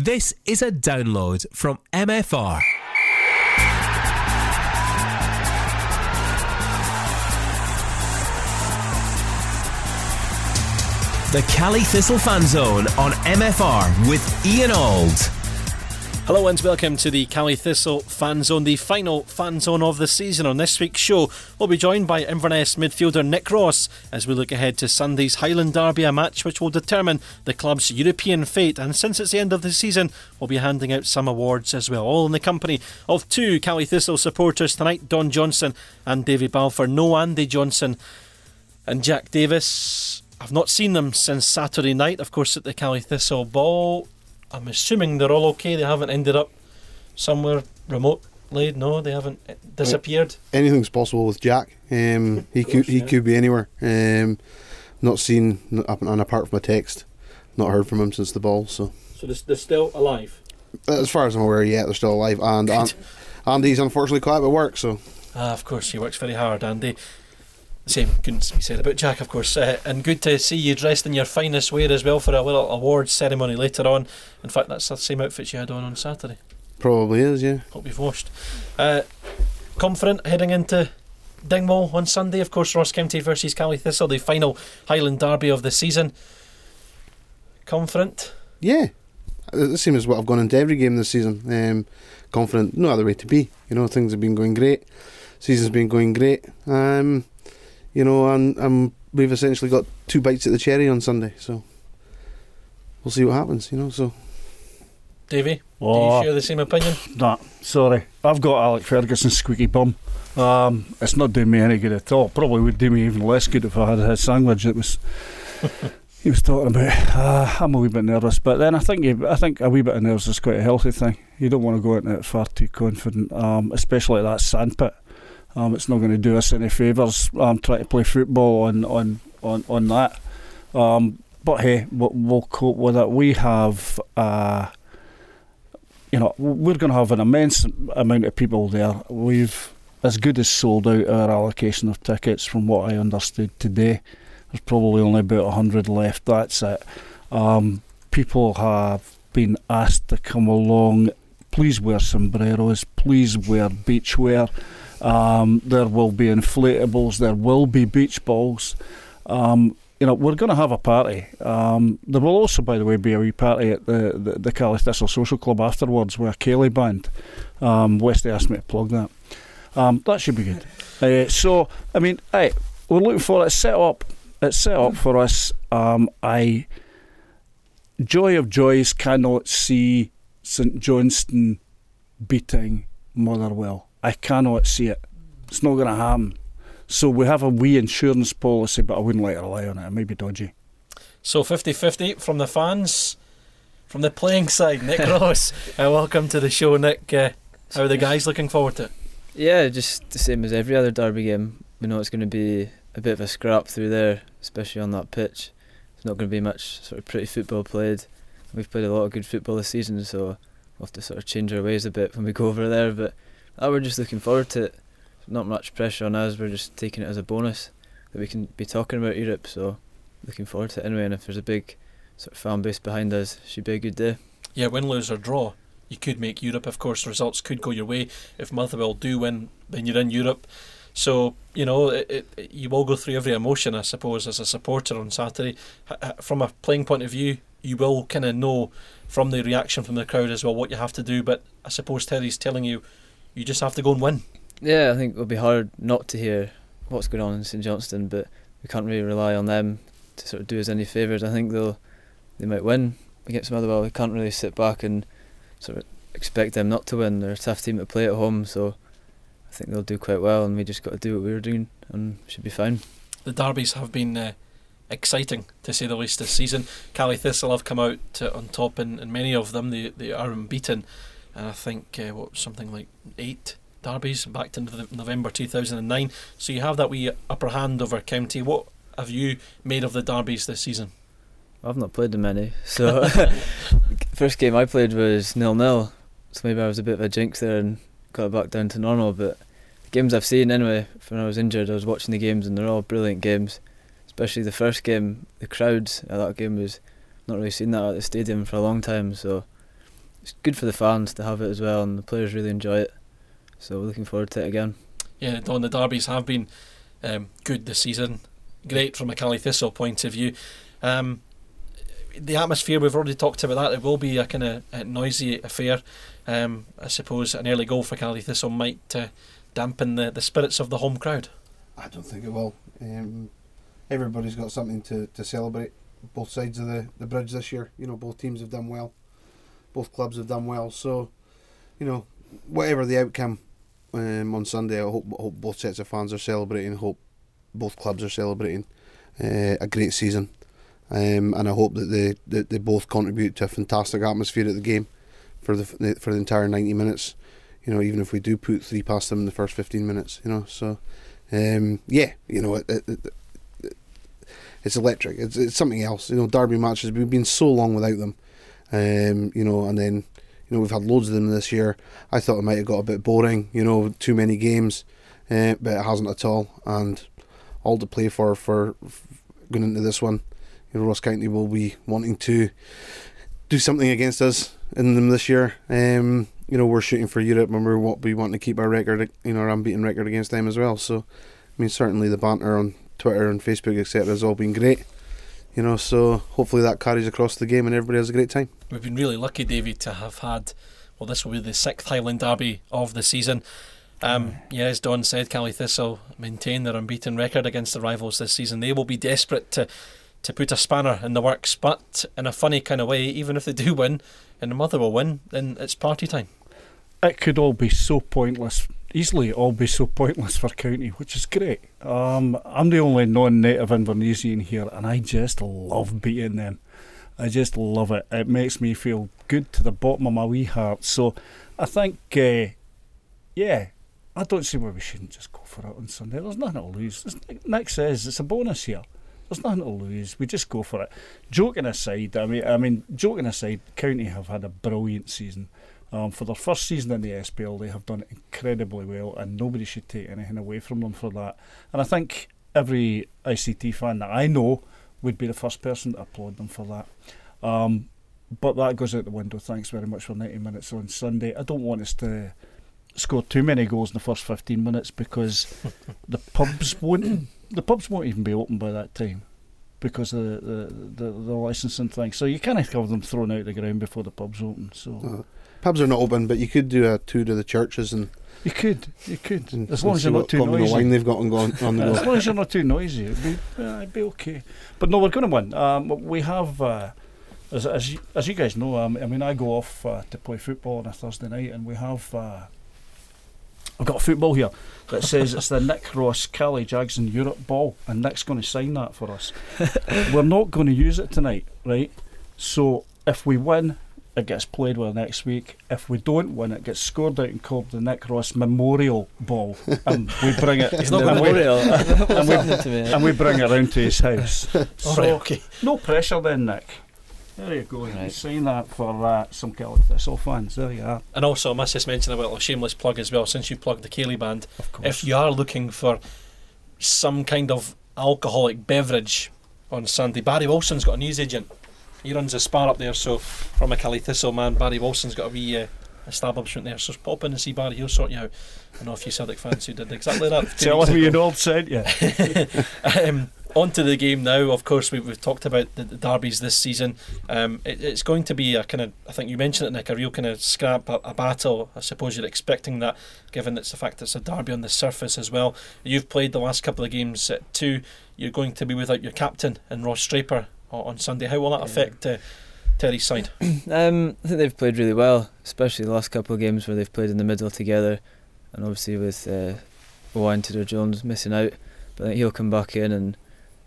This is a download from MFR. The Caley Thistle Fan Zone on MFR with Ian Auld. Hello and welcome to the Caley Thistle Fan Zone, the final fan zone of the season. On this week's show, we'll be joined by Inverness midfielder Nick Ross as we look ahead to Sunday's Highland Derby, a match which will determine the club's European fate. And since it's the end of the season, we'll be handing out some awards as well. All in the company of two Caley Thistle supporters tonight, Don Johnson and Davy Balfour. No Andy Johnson and Jack Davis. I've not seen them since Saturday night, of course, at the Caley Thistle ball. I'm assuming they're all okay. They haven't ended up somewhere remotely. No, they haven't disappeared. Anything's possible with Jack. Um, he course, could he yeah. could be anywhere. Um, not seen and apart from a text, not heard from him since the ball. So so they're they're still alive. As far as I'm aware, yeah, they're still alive. And and Andy's unfortunately quite at work. So ah, of course he works very hard, Andy. Same couldn't be said about Jack, of course. Uh, and good to see you dressed in your finest wear as well for a little awards ceremony later on. In fact, that's the same outfit you had on on Saturday. Probably is, yeah. Hope you've washed. Uh, confident heading into Dingwall on Sunday. Of course, Ross County versus Caley Thistle, the final Highland derby of the season. Confident? Yeah. The same as what I've gone into every game this season. Um, confident, no other way to be. You know, things have been going great. Season's been going great. Um, you know, and, and we've essentially got two bites at the cherry on Sunday. So we'll see what happens. You know, so. Davey, oh, do you oh. share the same opinion? Nah, sorry. I've got Alec Ferguson's squeaky bum. Um, it's not doing me any good at all. Probably would do me even less good if I had his sandwich. It was. he was talking about. Uh, I'm a wee bit nervous, but then I think you, I think a wee bit of nerves is quite a healthy thing. You don't want to go into it far too confident, um, especially at that sandpit. Um, it's not going to do us any favours um, trying to play football on on on, on that. Um, but hey, we'll, we'll, cope with it. We have, uh, you know, we're going to have an immense amount of people there. We've as good as sold out our allocation of tickets, from what I understood today. There's probably only about 100 left. That's it. Um, people have been asked to come along. Please wear sombreros. Please wear beachwear. Um, there will be inflatables. There will be beach balls. Um, you know, we're going to have a party. Um, there will also, by the way, be a wee party at the the, the Thistle Social Club afterwards with a Caley band. Um, Westy asked me to plug that. Um, that should be good. Uh, so, I mean, hey, we're looking for it set up. It's set up for us. Um, I joy of joys cannot see St Johnstone beating Motherwell. I cannot see it. It's not going to happen. So we have a wee insurance policy, but I wouldn't like to rely on it. It may be dodgy. So 50 50 from the fans, from the playing side, Nick Ross. Uh, welcome to the show, Nick. Uh, how are the guys looking forward to it? Yeah, just the same as every other derby game. We know it's going to be a bit of a scrap through there, especially on that pitch. There's not going to be much sort of pretty football played. We've played a lot of good football this season, so we'll have to sort of change our ways a bit when we go over there. But Oh, we're just looking forward to it. Not much pressure on us. We're just taking it as a bonus that we can be talking about Europe. So looking forward to it anyway. And if there's a big sort of fan base behind us, should be a good day. Yeah, win, lose or draw, you could make Europe. Of course, results could go your way. If Motherwell do win, then you're in Europe. So you know, it, it, you will go through every emotion, I suppose, as a supporter on Saturday. From a playing point of view, you will kind of know from the reaction from the crowd as well what you have to do. But I suppose Terry's telling you you just have to go and win. Yeah, I think it'll be hard not to hear what's going on in St Johnstone, but we can't really rely on them to sort of do us any favours. I think they'll they might win against Motherwell. We can't really sit back and sort of expect them not to win. They're a tough team to play at home, so I think they'll do quite well, and we just got to do what we were doing, and should be fine. The derbies have been uh, exciting to say the least this season. Caley Thistle have come out on top in, in many of them. They they are unbeaten and I think uh, what something like eight derbies back to November 2009. So you have that wee upper hand over County. What have you made of the derbies this season? I've not played them many. So first game I played was nil nil. So maybe I was a bit of a jinx there and got it back down to normal. But the games I've seen anyway, when I was injured, I was watching the games and they're all brilliant games. Especially the first game, the crowds at that game was not really seen that at the stadium for a long time. So it's good for the fans to have it as well, and the players really enjoy it. So we're looking forward to it again. Yeah, Don, the derbies have been um, good this season. Great from a Caley Thistle point of view. Um, the atmosphere, we've already talked about that. It will be a kind of noisy affair. Um, I suppose an early goal for Caley Thistle might uh, dampen the, the spirits of the home crowd. I don't think it will. Um, everybody's got something to, to celebrate. Both sides of the, the bridge this year. You know, both teams have done well. Both clubs have done well. So, you know, whatever the outcome um, on Sunday, I hope, hope both sets of fans are celebrating. Hope both clubs are celebrating uh, a great season. Um, and I hope that they that they both contribute to a fantastic atmosphere at the game for the for the entire ninety minutes. You know, even if we do put three past them in the first fifteen minutes, you know. So, um, yeah, you know, it, it, it, it's electric. It's it's something else. You know, derby matches. We've been so long without them. Um, you know, and then you know we've had loads of them this year. I thought it might have got a bit boring. You know, too many games, uh, but it hasn't at all. And all to play for for going into this one you know, Ross County will be wanting to do something against us in them this year. Um, you know, we're shooting for Europe and we're what we want to keep our record, you know, our unbeaten record against them as well. So, I mean, certainly the banter on Twitter and Facebook, etc., has all been great. You know, so hopefully that carries across the game and everybody has a great time. We've been really lucky, David, to have had. Well, this will be the sixth Highland Derby of the season. Um, yeah, as Don said, Caley Thistle maintain their unbeaten record against the rivals this season. They will be desperate to to put a spanner in the works, but in a funny kind of way, even if they do win and the Motherwell win, then it's party time. It could all be so pointless, easily all be so pointless for County, which is great. Um, I'm the only non native Invernessian here, and I just love beating them. I just love it. It makes me feel good to the bottom of my wee heart. So I think, uh, yeah, I don't see why we shouldn't just go for it on Sunday. There's nothing to lose. As Nick says, it's a bonus here. There's nothing to lose. We just go for it. Joking aside, I mean, I mean, joking aside, County have had a brilliant season. Um, for their first season in the SPL, they have done incredibly well, and nobody should take anything away from them for that. And I think every ICT fan that I know would be the first person to applaud them for that. Um, but that goes out the window. Thanks very much for 90 minutes on Sunday. I don't want us to score too many goals in the first 15 minutes because the pubs won't the pubs won't even be open by that time because of the the, the, the licensing thing. So you can't have them thrown out the ground before the pubs open. So uh, pubs are not open, but you could do a tour to the churches and. You could, you could, and, as long as you're not too noisy. wine they've got on, on, the As long as you're not too noisy, it'd be, uh, it'd be okay. But no, we're going to win. Um, we have, uh, as as you, as you guys know, um, I mean, I go off uh, to play football on a Thursday night, and we have. Uh, I've got a football here that says it's the Nick Ross Caley Jackson Europe ball, and Nick's going to sign that for us. We're not going to use it tonight, right? So if we win, it gets played well next week. If we don't win, it gets scored out and called the Nick Ross Memorial Ball, and we bring it. It's not memorial. and, we, and we bring it round to his house. so, right, okay. No pressure then, Nick. There you go. Right. Sign that for uh, some Caley Thistle fans. There you are. And also, I must just mention about a shameless plug as well. Since you plugged the Ceilidh band, if you are looking for some kind of alcoholic beverage on Sunday, Barry Wilson's got a news agent. He runs a spa up there, so from a Caley Thistle man, Barry Wilson's got a wee uh, establishment there. So pop in and see Barry, he'll sort you out. I know a few Celtic fans who did exactly that. Tell him you know sent you. um, on to the game now. Of course, we, have talked about the, the, derbies this season. Um, it, it's going to be a kind of, I think you mentioned it, Nick, a real kind of scrap, a, a, battle. I suppose you're expecting that, given it's the fact it's a derby on the surface as well. You've played the last couple of games at two. You're going to be without your captain and Ross Draper on Sunday. How will that affect uh, Terry's side? um, I think they've played really well, especially the last couple of games where they've played in the middle together, and obviously with uh, Owain Tudor Jones missing out. But I think he'll come back in and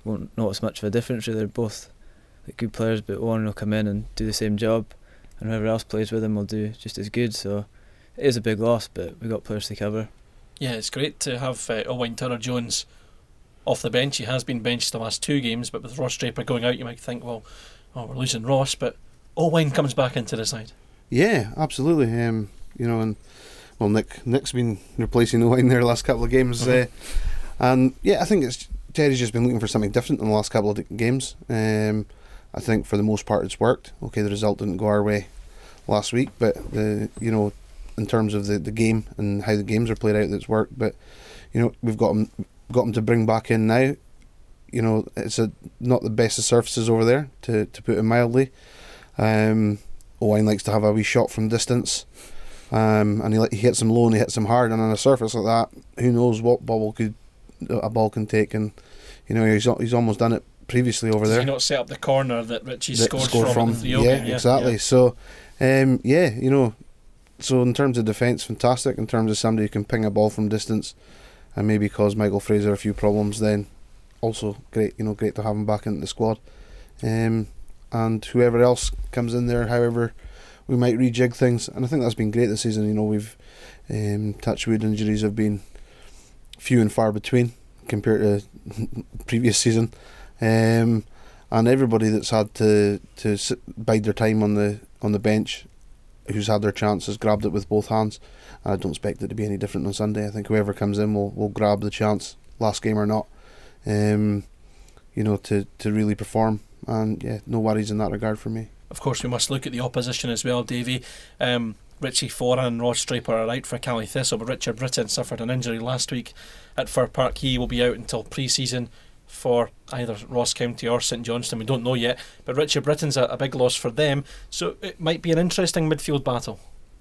won't notice much of a difference. Really, they're both like, good players, but one will come in and do the same job, and whoever else plays with him will do just as good. So it is a big loss, but we've got players to cover. Yeah, it's great to have uh, Owain Tudor Jones off the bench. He has been benched the last two games, but with Ross Draper going out, you might think, well, oh, we're losing Ross, but Owain comes back into the side. Yeah, absolutely. Um, you know, and well, Nick Nick's been replacing Owain there the last couple of games, mm-hmm. uh, and yeah, I think it's Terry's just been looking for something different in the last couple of games. Um, I think for the most part it's worked. Okay, the result didn't go our way last week. But the you know, in terms of the, the game and how the games are played out, that's worked. But you know, we've got got him to bring back in now. You know, it's a not the best of surfaces over there to to put it mildly. Um, Owen likes to have a wee shot from distance. Um, and he, he hits him low and he hits him hard, and on a surface like that, who knows what ball could a ball can take, and you know he's he's almost done it previously over Does there. he not set up the corner that Richie that scored, scored from? from. the yeah, Open? exactly. So, um, yeah, you know, so in terms of defence, fantastic. In terms of somebody who can ping a ball from distance and maybe cause Michael Fraser a few problems, then also great. You know, great to have him back in the squad. Um, and whoever else comes in there, however we might rejig things, and I think that's been great this season. You know, we've um, touchwood injuries have been few and far between compared to previous season. Um, and everybody that's had to to sit, bide their time on the on the bench, who's had their chance, has grabbed it with both hands. And I don't expect it to be any different on Sunday. I think whoever comes in will, will grab the chance, last game or not, um, you know, to, to really perform. And yeah, no worries in that regard for me. Of course, we must look at the opposition as well, Davy. Um, Richie Foran and Draper are out for Caley Thistle, but Richard Brittain suffered an injury last week at Fir Park. He will be out until pre season for either Ross County or St Johnstone. We don't know yet, but Richard Brittain's a, a, big loss for them, so it might be an interesting midfield battle.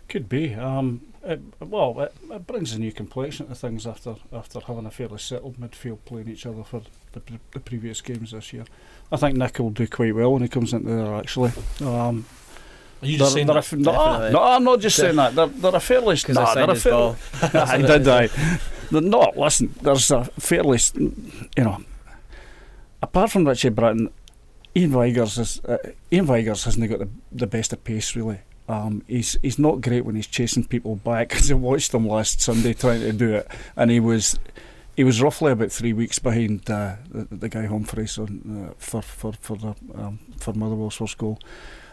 Could be. Um, it, well, it, it, brings a new complexion to things after after having a fairly settled midfield playing each other for the, the previous games this year. I think Nick will do quite well when he comes into there. Actually, um, are you just saying that? A, no, no, I'm not just saying that. They're, they're a fairly. Nah, I they're a fairly. I did I? They're not. Listen, there's a fairly. You know, apart from Richie Brittain, Iain Vigurs is uh, Iain Vigurs hasn't got the the best of pace really. Um, he's he's not great when he's chasing people back. Because I watched him last Sunday trying to do it, and he was he was roughly about three weeks behind uh, the, the guy Humphreys uh, for for for the um, for Motherwell's first goal.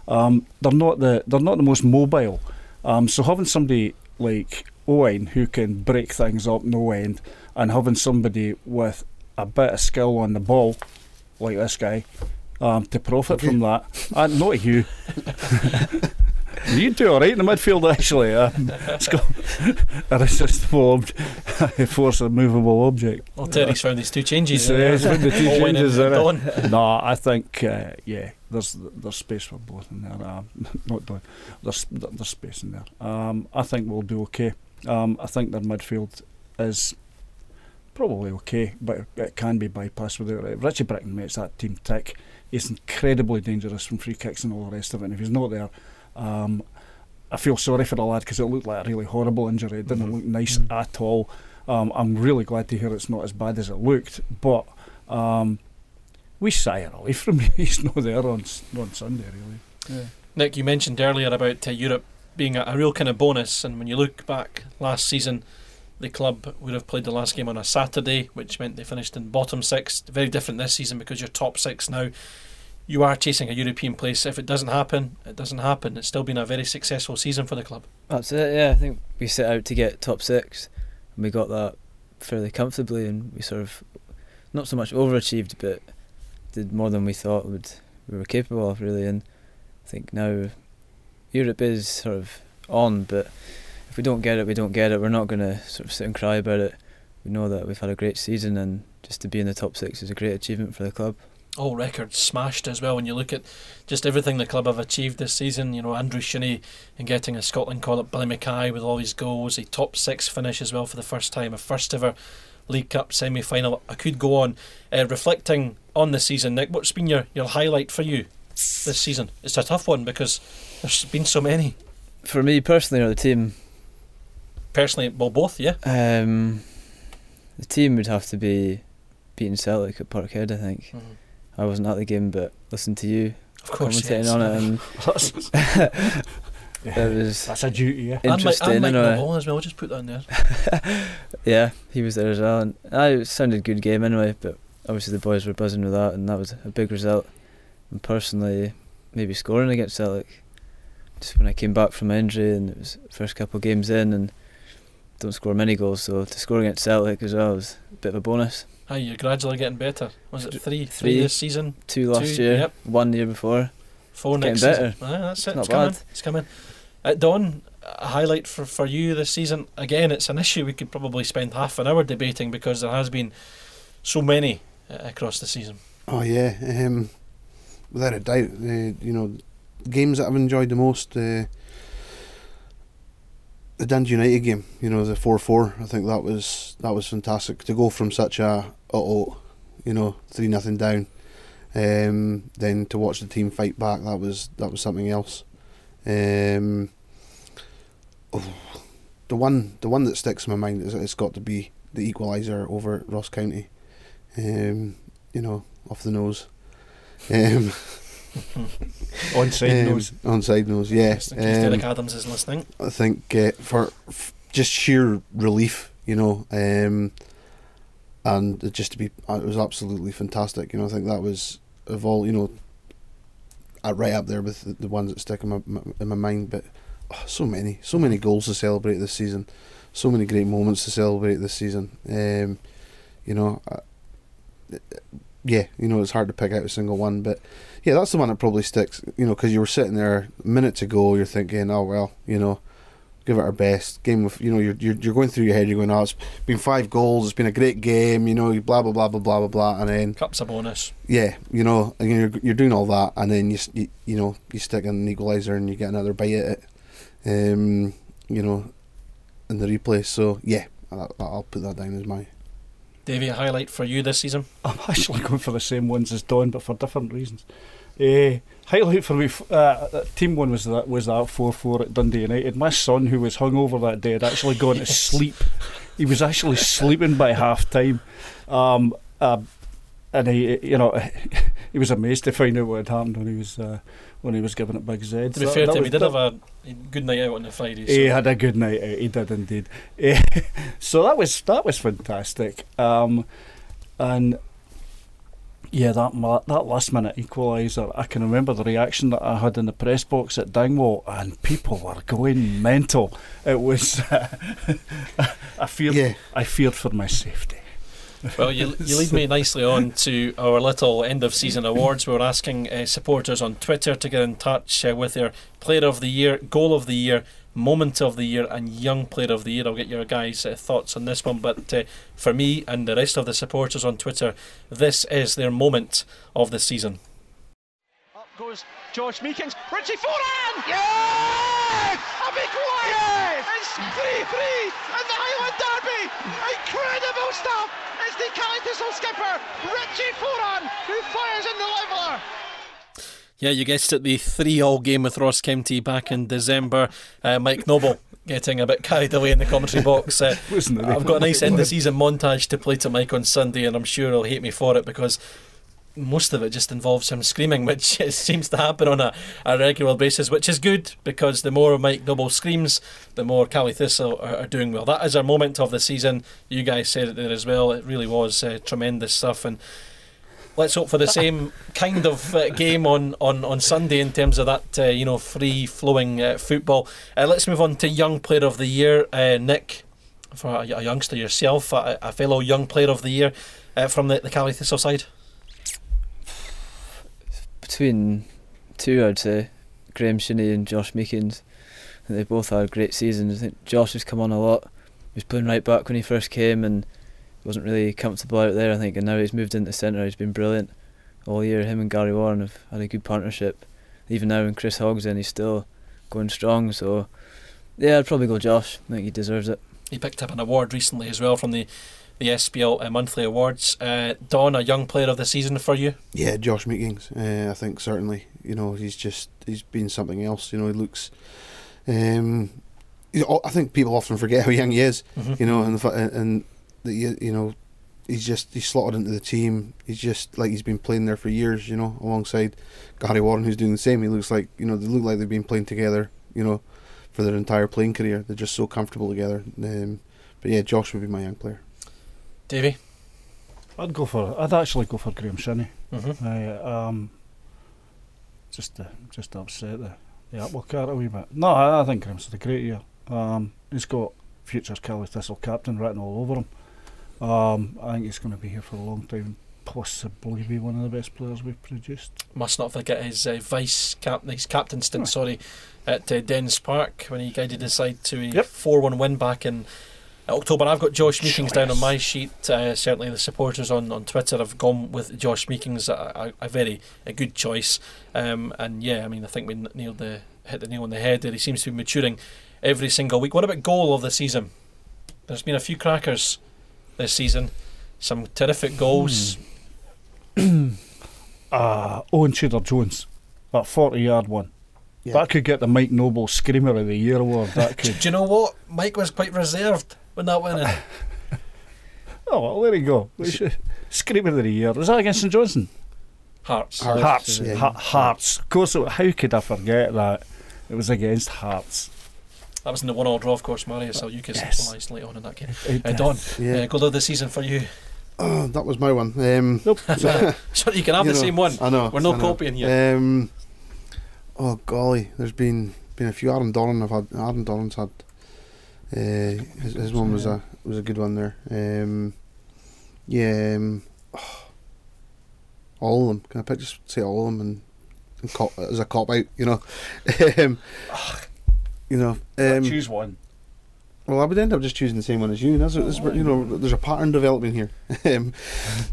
Um, they're not the they're not the most mobile. Um, so having somebody like Owen who can break things up no end, and having somebody with a bit of skill on the ball, like this guy, um, to profit from that, and not you. You do all right in the midfield, actually. Um, it's got a resistible ob- force of movable object. Well, Terry's found these two changes. Yeah, found the two changes Don. No, I think, uh, yeah, there's there's space for both in there. Um, not done. There's there's space in there. Um, I think we'll do okay. Um, I think their midfield is probably okay, but it can be bypassed without it. Richie Brittain makes that team tick. He's incredibly dangerous from free kicks and all the rest of it. And if he's not there, um, I feel sorry for the lad because it looked like a really horrible injury. It didn't mm-hmm. look nice mm-hmm. at all. Um, I'm really glad to hear it's not as bad as it looked, but um, we sigh a relief from him. He's not there on on Sunday, really. Yeah. Nick, you mentioned earlier about uh, Europe being a, a real kind of bonus, and when you look back last season, the club would have played the last game on a Saturday, which meant they finished in bottom six. Very different this season because you're top six now you are chasing a European place. If it doesn't happen, it doesn't happen. It's still been a very successful season for the club. It. Yeah, I think we set out to get top six, and we got that fairly comfortably, and we sort of not so much overachieved, but did more than we thought would we were capable of really. And I think now Europe is sort of on, but if we don't get it, we don't get it. We're not going to sort of sit and cry about it. We know that we've had a great season, and just to be in the top six is a great achievement for the club all records smashed as well. When you look at just everything the club have achieved this season, you know Andrew Shinnie and getting a Scotland call up Billy McKay with all his goals, a top six finish as well for the first time, a first ever League Cup semi final. I could go on. Uh, reflecting on the season, Nick, what's been your, your highlight for you this season? It's a tough one because there's been so many. For me personally, or the team? Personally, well, both, yeah. Um, the team would have to be beating Celtic at Parkhead, I think. Mm-hmm I wasn't at the game, but listened to you of course, commentating yes. on it, and yeah, it was that's a duty. Yeah, interesting. And Mike, and Mike as well. Just put that in there. yeah, he was there as well, and uh, it sounded good game anyway. But obviously the boys were buzzing with that, and that was a big result. And personally, maybe scoring against Celtic. Just when I came back from injury, and it was first couple of games in, and don't score many goals, so to score against Celtic as well was a bit of a bonus. Hi, you're gradually getting better. Was it three, three, three this season? Two last two, year. Yep. One year before. Four it's next better. season. Ah, that's it. It's, it's not coming. It's coming. Uh, Don, a highlight for, for you this season. Again, it's an issue we could probably spend half an hour debating because there has been so many uh, across the season. Oh yeah, um, without a doubt. Uh, you know, games that I've enjoyed the most. Uh, the Dundee United game, you know, the four four. I think that was that was fantastic to go from such a oh, you know, three nothing down, um, then to watch the team fight back. That was that was something else. Um, oh, the one the one that sticks in my mind is it's got to be the equaliser over Ross County. Um, you know, off the nose. Um, Onside um, nose. Onside nose, yeah. Just in case Derek Um, Adams is listening. I think uh, for f- just sheer relief, you know, um, and just to be, uh, it was absolutely fantastic. You know, I think that was of all, you know, uh, right up there with the, the ones that stick in my, my in my mind. But oh, so many, so many goals to celebrate this season, so many great moments to celebrate this season. Um, you know, uh, yeah, you know, it's hard to pick out a single one, but yeah, that's the one that probably sticks. You know, because you were sitting there minutes ago, you're thinking, oh well, you know, give it our best. Game of, you know, you're you're, you're going through your head, you're going, oh, it's been five goals, it's been a great game, you know, blah blah blah blah blah blah blah, and then Cup's a bonus. yeah, you know, and you're you're doing all that, and then you you, you know you stick in an equaliser and you get another bite at it, um, you know, in the replay. So yeah, I'll, I'll put that down as my Davey, a highlight for you this season? I'm actually going for the same ones as Don, but for different reasons. Uh, highlight for me, uh, uh, team one was that was that four four at Dundee United. My son, who was hungover that day, had actually gone to sleep. He was actually sleeping by half time, um, uh, and he, you know, he was amazed to find out what had happened when he was uh, when he was giving it Big Z. To be So fair to him, he did have a a good night out on the Friday. So. he had a good night out. He did indeed. So that was that was fantastic. Um, and yeah, that that last minute equaliser. I can remember the reaction that I had in the press box at Dingwall, and people were going mental. It was. I feared. yeah. I feared for my safety. Well, you, you lead me nicely on to our little end of season awards. We're asking uh, supporters on Twitter to get in touch uh, with their player of the year, goal of the year, moment of the year, and young player of the year. I'll get your guys' uh, thoughts on this one. But uh, for me and the rest of the supporters on Twitter, this is their moment of the season. Up goes Josh Meekings. Richie Foran! Yes! A big one! Yes! It's 3 3 in the Highland Derby! Incredible stuff! It's the Caley skipper, Richie Foran, who fires in the leveller! Yeah, you guessed it, the 3 all game with Ross County back in December. Uh, Mike Noble getting a bit carried away in the commentary box. Uh, I've got a nice end of season montage to play to Mike on Sunday, and I'm sure he'll hate me for it because most of it just involves him screaming, which it seems to happen on a, a regular basis, which is good because the more Mike Noble screams, the more Caley Thistle are, are doing well. That is our moment of the season. You guys said it there as well. It really was uh, tremendous stuff, and let's hope for the same kind of uh, game on, on, on Sunday in terms of that uh, you know free flowing uh, football. Uh, let's move on to young player of the year, uh, Nick. For a, a youngster yourself, a, a fellow young player of the year uh, from the, the Caley Thistle side. Between two, I'd say Graeme Shinnie and Josh Meekings. Think They both had great seasons. I think Josh has come on a lot. He was playing right back when he first came and wasn't really comfortable out there. I think, and now he's moved into centre. He's been brilliant all year. Him and Gary Warren have had a good partnership. Even now, when Chris Hogg's in, he's still going strong. So, yeah, I'd probably go Josh. I think he deserves it. He picked up an award recently as well from the the SPL uh, monthly awards. Uh, Don, a young player of the season for you. Yeah, Josh Meekings. Uh, I think certainly. You know, he's just he's been something else. You know, he looks. Um, you know, I think people often forget how young he is. Mhm. You know, and the, and the, you you know, he's just he's slotted into the team. He's just like he's been playing there for years. You know, alongside Gary Warren, who's doing the same. He looks like you know they look like they've been playing together. You know, for their entire playing career. They're just so comfortable together. Um, but yeah, Josh would be my young player. Davey. I'd go for. I'd actually go for Graeme Shinnie. Mm-hmm. I, um, just to, just to upset the, the apple cart a wee bit. No, I, I think Graham's had a great year. Um, he's got future Caley Thistle captain written all over him. Um, I think he's going to be here for a long time. possibly be one of the best players we've produced. Must not forget his uh, vice cap, his captain stint. Sorry, at uh, Dens Park when he guided his side to a four-one win back in October. I've got Josh Meekings down on my sheet. Uh, certainly, the supporters on, on Twitter have gone with Josh Meekings, a, a, a very a good choice. Um, and yeah, I mean, I think we nailed the hit the nail on the head there. He seems to be maturing every single week. What about goal of the season? There's been a few crackers this season. Some terrific goals. Uh, Owain Tudor Jones, that 40 yard one. Yeah. That could get the Mike Noble Screamer of the Year award. That could. Do you know what? Mike was quite reserved when that went in. oh, well, there you go. We should- Screamer of the Year. Was that against St Johnstone? Hearts. Hearts. Hearts. yeah. Ha- Hearts. Of course, how could I forget that? It was against Hearts. That was in the one all draw, of course, Marius. So you can Yes. equalised late on in that game. It Uh. Don, Yeah. uh, goal of the season for you. Oh, that was my one. Um, Nope. So you can have you the know, same one. I know. We're not copying here. Um, oh golly, there's been been a few. Aaron Doran, I've had. Aaron Doran's had. Uh, his, his one was a was a good one there. Um, yeah, um, all of them. Can I pick, just say all of them and, and cop, as a cop out? You know, um, you know. Um, Choose one. well, I would end up just choosing the same one as you. And that's, that's you know, there's a pattern developing here. um,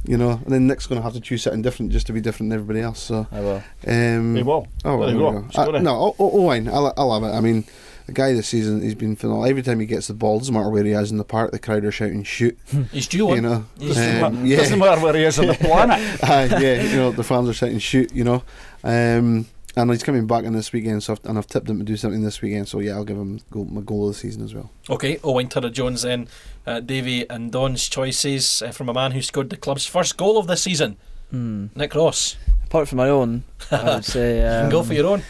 you know, and then Nick's going to have to choose something different just to be different than everybody else. So, I will. um, Hey, well, Oh, there you there go. go. Score Uh, no, oh, oh, Owen, I'll, I'll have it. I mean, the guy this season, he's been phenomenal. Every time he gets the ball, doesn't matter where he is in the park, the crowd are shouting, shoot. He's due one. You know, Doesn't, Um, ma- yeah. doesn't matter where he is on the planet. Aye, yeah, you know, the fans are shouting, shoot, you know. Um, and he's coming back in this weekend, so I've, and I've tipped him to do something this weekend, so yeah, I'll give him goal, my goal of the season as well. Okay, Owain Tudor Jones then. Uh, Davy and Don's choices uh, from a man who scored the club's first goal of the season, Hmm. Nick Ross. Apart from my own, I would say um, go for your own.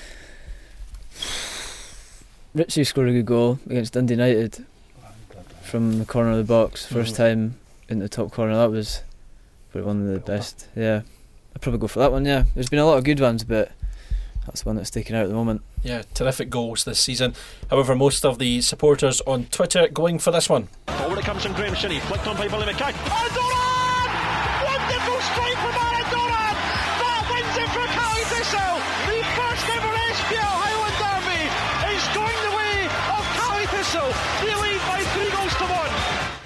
Richie scored a good goal against Dundee United from the corner of the box, mm. first time in the top corner. That was probably one of the best. Yeah, I'd probably go for that one. Yeah, there's been a lot of good ones, but that's the one that's sticking out at the moment. Yeah, terrific goals this season. However, most of the supporters on Twitter going for this one. Forward it comes from Graeme Shinnie, flicked on by Billy McKay. Oh,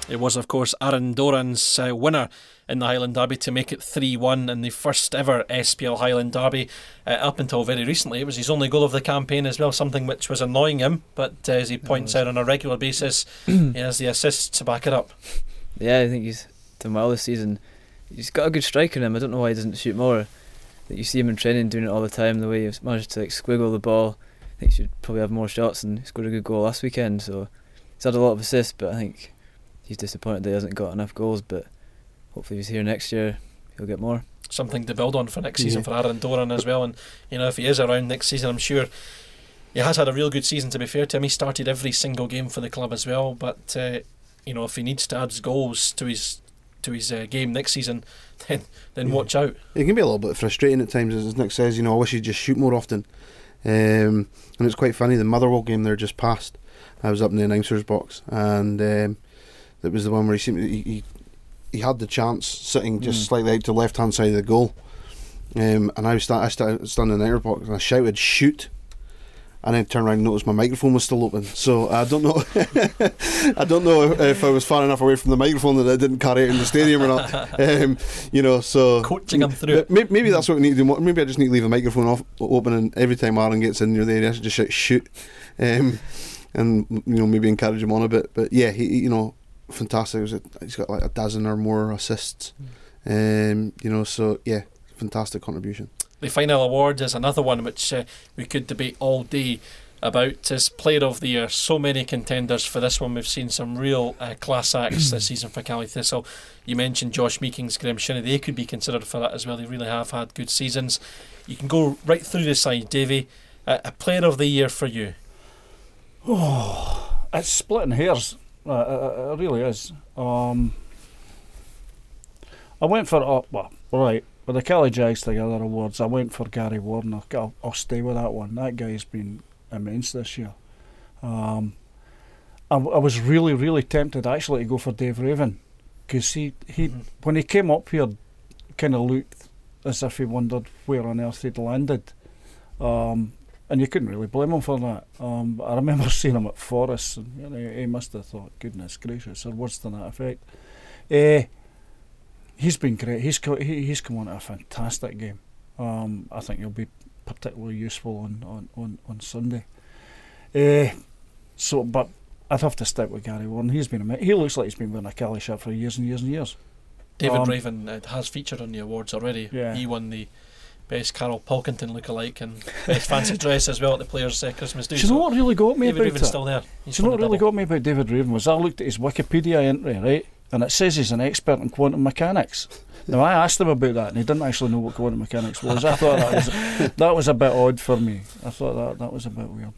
It was, of course, Aaron Doran's uh, winner in the Highland Derby to make it 3 1 in the first ever SPL Highland Derby. Uh, up until very recently, it was his only goal of the campaign as well, something which was annoying him. But uh, as he points out on a regular basis, he has the assists to back it up. Yeah, I think he's done well this season. He's got a good strike in him. I don't know why he doesn't shoot more. That you see him in training doing it all the time. The way he's managed to like squiggle the ball. I think he should probably have more shots and he scored a good goal last weekend. So he's had a lot of assists, but I think he's disappointed that he hasn't got enough goals. But hopefully, if he's here next year, he'll get more. Something to build on for next season Yeah. for Aaron Doran as well. And, you know, if he is around next season, I'm sure he has had a real good season, to be fair to him. He started every single game for the club as well. But, uh, you know, if he needs to add goals to his to his uh, game next season, then then Yeah. watch out. It can be a little bit frustrating at times, as Nick says. You know, I wish he'd just shoot more often. Um, and it's quite funny. The Motherwell game there just passed. I was up in the announcers box, and um, it was the one where he seemed he he, he had the chance sitting just Mm. slightly out to the left hand side of the goal. Um, and I was sta- I sta- standing in the announcer box and I shouted shoot. And then turned around and noticed my microphone was still open. So I don't know. I don't know if I was far enough away from the microphone that I didn't carry it in the stadium or not. Um, you know, so Coaching him through. Maybe, maybe that's what we need to do. Maybe I just need to leave the microphone off open, and every time Aaron gets in near the area, I should just shout shoot, um, and you know maybe encourage him on a bit. But yeah, he- you know fantastic. Was a, he's got like a dozen or more assists. Um, you know, so yeah, fantastic contribution. The final award is another one which uh, we could debate all day about as Player of the Year. So many contenders for this one. We've seen some real uh, class acts this season for Caley Thistle. You mentioned Josh Meekings, Graeme Shinnie. They could be considered for that as well. They really have had good seasons. You can go right through the side, Davy. Uh, a Player of the Year for you. Oh, it's splitting hairs. Uh, it, it really is. Um, I went for uh, well, right with the Caley Jags together awards. I went for Gary Warren. I'll, I'll stay with that one. That guy's been immense this year. Um, I, I was really, really tempted actually to go for Dave Raven because he, he Mhm. when he came up here kind of looked as if he wondered where on earth he'd landed. Um, and you couldn't really blame him for that. Um, I remember seeing him at Forest, and you know, he must have thought, "Goodness gracious," or words to that effect. Eh, he's been great. He's co- he, he's come on to a fantastic game. Um, I think he'll be particularly useful on on on, on Sunday. Eh, so, but I'd have to stick with Gary Warren. He's been a he looks like he's been wearing a Caley shirt for years and years and years. David Um, Raven uh, has featured on the awards already. Yeah. He won the best Karl Pilkington lookalike and best fancy dress as well at the Players' uh, Christmas do. Do you know so what really got me David about Raven's it? still there. He's Do you know what really double. got me about David Raven was I looked at his Wikipedia entry, right, and it says he's an expert in quantum mechanics. Now I asked him about that, and he didn't actually know what quantum mechanics was. I thought that was that was a bit odd for me. I thought that that was a bit weird.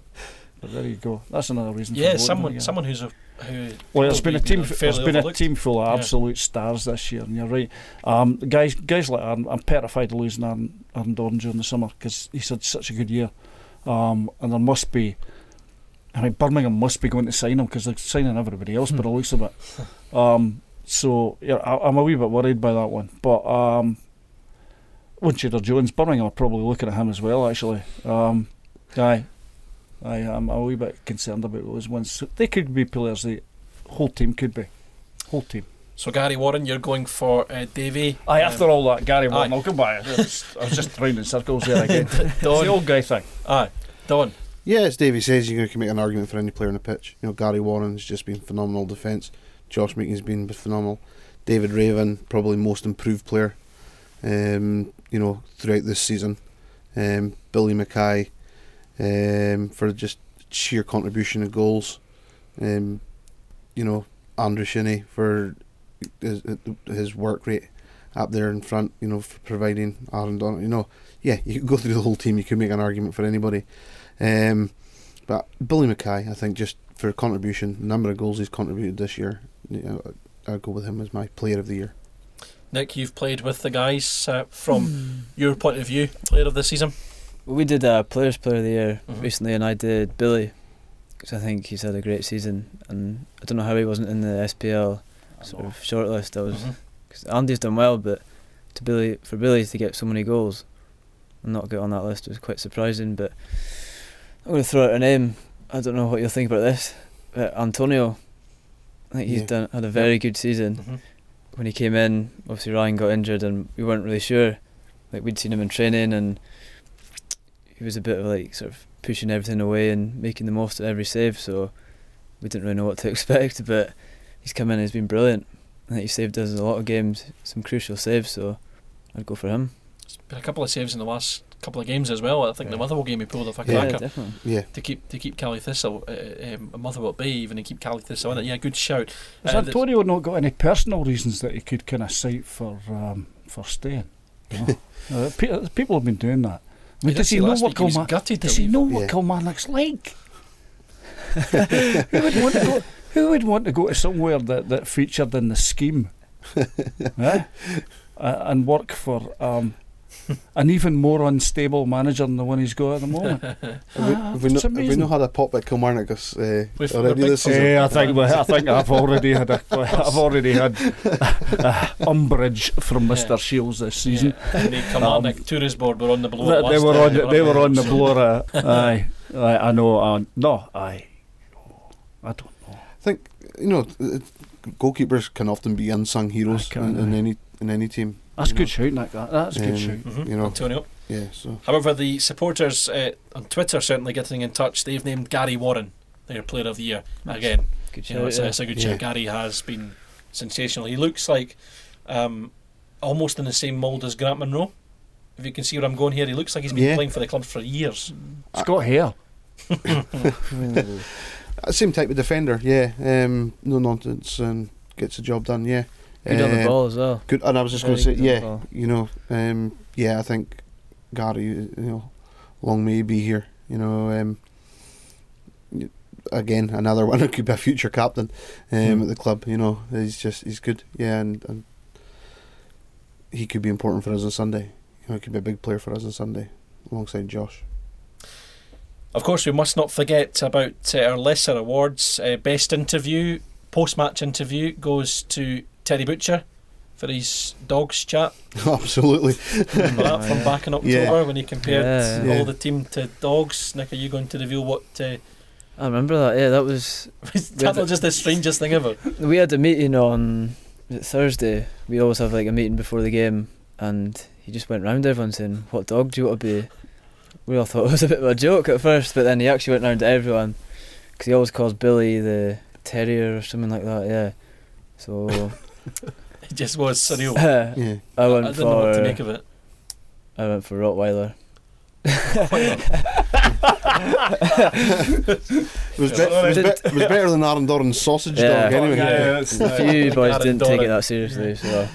But there you go. That's another reason. for Yeah, someone again. someone who's a who. Well, it's been a team. It's been a team full of Yeah. absolute stars this year, and you're right. Um, guys, guys like Aaron, I'm petrified of losing Aaron, Doran during the summer because he's had such a good year, um, and there must be. I mean, Birmingham must be going to sign him because they're signing everybody else, but it looks a bit. Um, so yeah, I, I'm a wee bit worried by that one. But um, Winchester Jones, Birmingham are probably looking at him as well. Actually, um, aye, aye, I'm a wee bit concerned about those ones. So they could be players. The whole team could be, whole team. So Gary Warren, you're going for uh, Davy. Aye, Um, after all that, Gary Warren, aye. I'll come back. I was, I was just round in circles there again. it's the old guy thing. Aye, Don. Yeah, as Davey says, you can make an argument for any player on the pitch. You know, Gary Warren's just been phenomenal defence. Josh Meeking's been phenomenal. David Raven, probably most improved player. Um, you know, throughout this season. Um, Billy McKay, um, for just sheer contribution of goals. Um, you know, Andrew Shinnie for his, his work rate up there in front. You know, for providing Aaron Doran. You know, yeah, you could go through the whole team. You could make an argument for anybody. Um, but Billy McKay, I think, just for contribution, number of goals he's contributed this year, you know, I'd go with him as my player of the year. Nick, you've played with the guys uh, from your point of view, player of the season. Well, we did a Players Player of the Year Mhm. recently, and I did Billy because I think he's had a great season, and I don't know how he wasn't in the SPL sort of shortlist. I was because Andy's done well, but to Billy for Billy to get so many goals and not get on that list was quite surprising. But I'm going to throw out a name. I don't know what you'll think about this, but Antonio. I think he's Yeah. done had a very good season Mhm. when he came in, obviously Ryan got injured and we weren't really sure. Like we'd seen him in training and he was a bit of like sort of pushing everything away and making the most of every save. So we didn't really know what to expect. But he's come in and he's been brilliant. I think he saved us a lot of games, some crucial saves. So I'd go for him. There's been a couple of saves in the last couple of games as well. I think the Yeah. Motherwell game he pulled off a Yeah. definitely. Yeah, to keep to keep Caley Thistle, uh, um, Motherwell at bay even and keep Caley Thistle in it. Yeah, good shout. Has Uh, the- Antonio not got any personal reasons that he could kind of cite for um, for staying? You know? uh, people have been doing that. I mean, does he know what week he Kilmarnock? Does he know what Yeah. Kilmarnock's like? who would want to go? Who would want to go to somewhere that, that featured in the scheme, eh? uh, and work for um, an even more unstable manager than the one he's got at the moment? have we, Ah, have we, not, have we not had a pop at Kilmarnock this, uh, We've- already this season? Yeah, I think well, I think I've already had a, I've already had uh, umbrage from Yeah. Mr. Shiels this season. Yeah, and the Kilmarnock tourist board were on the blow. They, they were on the, up they were on the so- blower. aye, aye, I know. Uh, no, aye. I don't know. I think you know uh, goalkeepers can often be unsung heroes in, in any in any team. That's you good know. shout, Nick. That. That's a good Um, shout. Mhm, You know. Antonio. Yeah, so However, the supporters uh, on Twitter certainly getting in touch. They've named Gary Warren their player of the year again. Good You know, shout, it's, a, yeah. it's a good Yeah. shout. Gary has been sensational. He looks like um, almost in the same mould as Grant Munro. If you can see where I'm going here, he looks like he's been Yeah. playing for the club for years. It's got hair. Same type of defender. Yeah, um, no nonsense and gets the job done. Yeah, Good on the Um, ball as well. Good, and I was just going to say, good on the yeah, you know, um, yeah, I think Gary, you know, long may he be here. You know, um, again, another one who could be a future captain um, Hmm. at the club. You know, he's just he's good. Yeah, and, and he could be important for us on Sunday. You know, he could be a big player for us on Sunday alongside Josh. Of course, we must not forget about uh, our lesser awards. Uh, best interview, post match interview goes to Terry Butcher for his dogs chat Absolutely. Remember that from back in October Yeah. when he compared Yeah, yeah. all the team to dogs. Nick, are you going to reveal what? Uh, I remember that. Yeah, that was that was just the strangest thing ever. we had a meeting on Thursday. We always have like a meeting before the game, and he just went round everyone saying, "What dog do you want to be?" We all thought it was a bit of a joke at first, but then he actually went round to everyone because he always calls Billy the terrier or something like that. Yeah. So It just was surreal. I Yeah. went I didn't for know what to make of it. I went for Rottweiler. It was, be- it was, be- it was better than Aaron Doran's sausage Yeah. dog anyway. Yeah, that's- A few boys Aaron didn't take it that seriously, so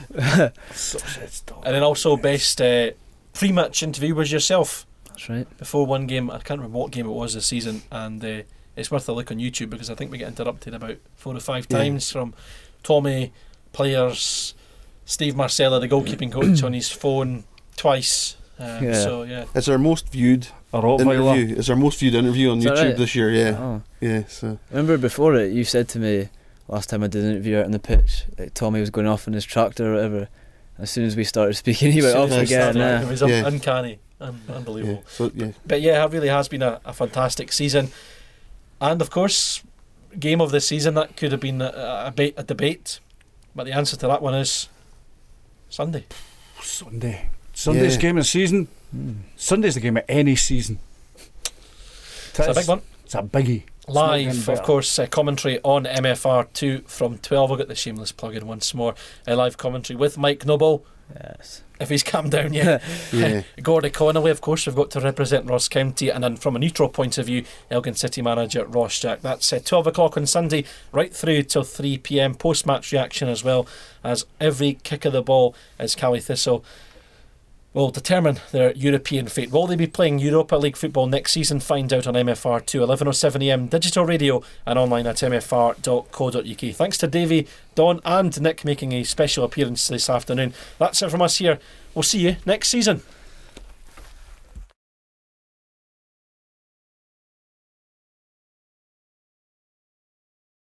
sausage dog. And then also best uh, pre-match interview was yourself that's right. before one game. I can't remember what game it was this season, and uh, it's worth a look on YouTube because I think we get interrupted about four or five Yeah. times from Tommy, players, Steve Marcella, the goalkeeping coach, on his phone twice. Um, Yeah. So yeah, It's our most viewed A Rottweiler. interview. It's our most viewed interview on Is YouTube right? this year. Yeah, Oh. yeah. So Remember before it, you said to me last time I did an interview out on the pitch, like Tommy was going off in his tractor or whatever. As soon as we started speaking, he went Soon off again. started, yeah. It was Yeah. uncanny, un- yeah. unbelievable. So yeah, But yeah, it really has been a, a fantastic season, and of course, game of the season that could have been a, a, a debate, but the answer to that one is Sunday. Sunday. Sunday's Yeah. game of the season. Hmm. Sunday's the game of any season. It's a big one. It's a biggie. It's not getting Live, of course, uh, commentary on MFR2 from 12. I'll get the shameless plug in once more. Uh, live commentary with Mike Noble, Yes. if he's calmed down yet. yeah. Gordie Connolly, of course, we've got to represent Ross County, and then from a neutral point of view, Elgin City manager Ross Jack. That's uh, 12 o'clock on Sunday, right through till 3 pm. Post match reaction as well as every kick of the ball as Caley Thistle will determine their European fate. Will they be playing Europa League football next season? Find out on MFR2, 11.07am, digital radio and online at mfr.co.uk. Thanks to Davey, Don, and Nick making a special appearance this afternoon. That's it from us here. We'll see you next season.